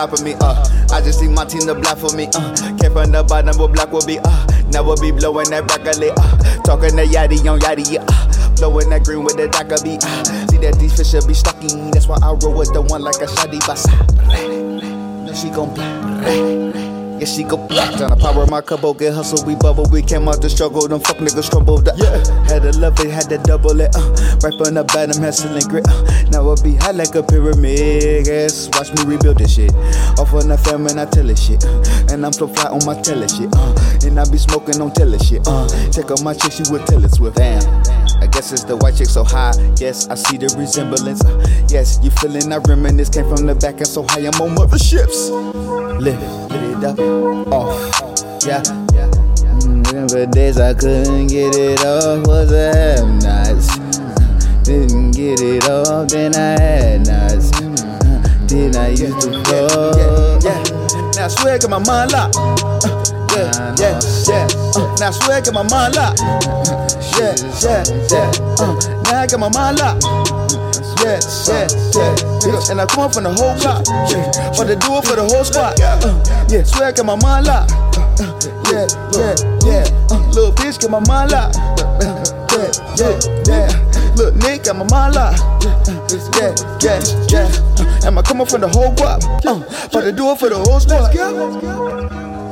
stopping me. Uh, I just team to block for me. Uh, came from the bottom, but black will be. Uh, now we'll be blowing that broccoli. Uh, talking that yaddy on yaddy. Yeah, uh, blowing that green with the DACA beat. Uh, see that these fish should be stocking. That's why I roll with the one like a shoddy basa. She gon' black. Yeah, she go black. Tryna power my couple, get hustle, we bubble. We came out the struggle, them fuck niggas crumbled. Uh, yeah, had to love it, had to double it. Uh, right from the bottom, hustling grit. Uh, now I be high like a pyramid. Yes, watch me rebuild this shit. Off on the fam and I tell it shit. Uh, and I'm so fly on my tele shit. Uh, and I be smoking on tele shit. Uh, check out my chick, she would Taylor Swift. Damn. I guess it's the white chick so high. Yes, I see the resemblance. Uh, yes, you feeling I reminisce. Came from the back and so high, I'm on motherships. Lift, lift up, off. Yeah. Mm, Remember days I couldn't get it off, was a have nots. Didn't get it off, then I had nots. Then I used to fall. Yeah, now I swear, got my mind locked. Uh, Yeah, yeah, yeah. Uh, now I swear, got my mind locked. Yeah, yeah, yeah. Uh, now I got my mind locked. Yeah, yeah, yeah. Bitch, and I come up from the whole block. Yeah, but to do it for the whole squad. Uh, yeah, swear I got my mind locked. Uh, yeah, yeah, yeah. Uh, little bitch got my mind locked. Uh, yeah, yeah, yeah. Look, Nick got my mind locked. Yeah, yeah, yeah. Uh, am I coming from the whole guap? Uh, but to do it for the whole squad. Let's go.